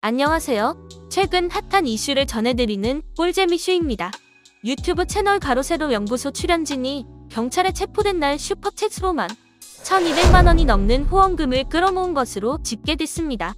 안녕하세요. 최근 핫한 이슈를 전해드리는 꿀잼 이 슈입니다. 유튜브 채널 가로세로 연구소 출연진이 경찰에 체포된 날 슈퍼챗으로만 1200만 원이 넘는 후원금을 끌어모은 것으로 집계됐습니다.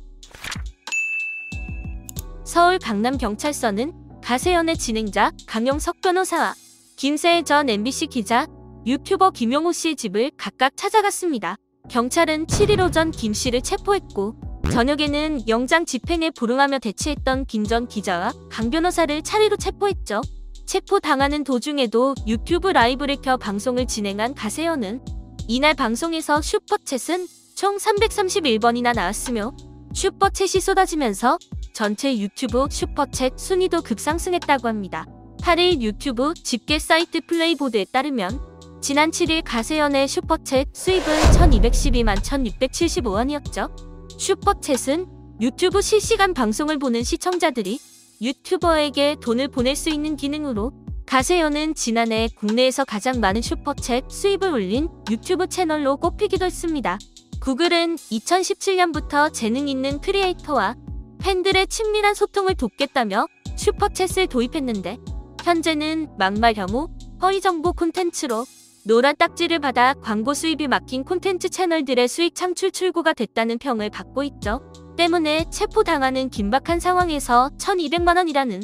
서울 강남경찰서는 가세연의 진행자 강용석 변호사와 김세혜 전 MBC 기자, 유튜버 김용호 씨의 집을 각각 찾아갔습니다. 경찰은 7일 오전 김 씨를 체포했고 저녁에는 영장 집행에 불응하며 대치했던 김 전 기자와 강 변호사를 차례로 체포했죠. 체포 당하는 도중에도 유튜브 라이브를 켜 방송을 진행한 가세연은 이날 방송에서 슈퍼챗은 총 331번이나 나왔으며 슈퍼챗이 쏟아지면서 전체 유튜브 슈퍼챗 순위도 급상승했다고 합니다. 8일 유튜브 집계 사이트 플레이보드에 따르면 지난 7일 가세연의 슈퍼챗 수입은 1212만 1675원이었죠. 슈퍼챗은 유튜브 실시간 방송을 보는 시청자들이 유튜버에게 돈을 보낼 수 있는 기능으로 가세연은 지난해 국내에서 가장 많은 슈퍼챗 수입을 올린 유튜브 채널로 꼽히기도 했습니다. 구글은 2017년부터 재능 있는 크리에이터와 팬들의 친밀한 소통을 돕겠다며 슈퍼챗을 도입했는데 현재는 막말 혐오, 허위 정보 콘텐츠로 노란 딱지를 받아 광고 수입이 막힌 콘텐츠 채널들의 수익 창출 출구가 됐다는 평을 받고 있죠. 때문에 체포당하는 긴박한 상황에서 1200만 원이라는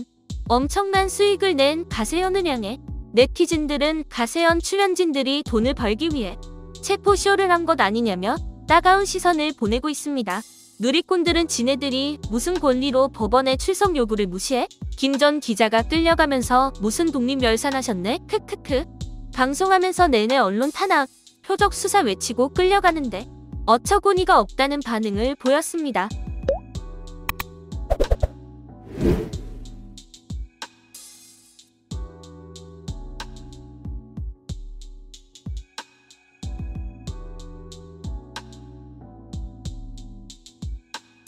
엄청난 수익을 낸 가세연을 향해 네티즌들은 가세연 출연진들이 돈을 벌기 위해 체포쇼를 한 것 아니냐며 따가운 시선을 보내고 있습니다. 누리꾼들은 지네들이 무슨 권리로 법원의 출석 요구를 무시해? 김 전 기자가 끌려가면서 무슨 독립 멸산하셨네? 크크크. 방송하면서 내내 언론 탄압, 표적 수사 외치고 끌려가는데 어처구니가 없다는 반응을 보였습니다.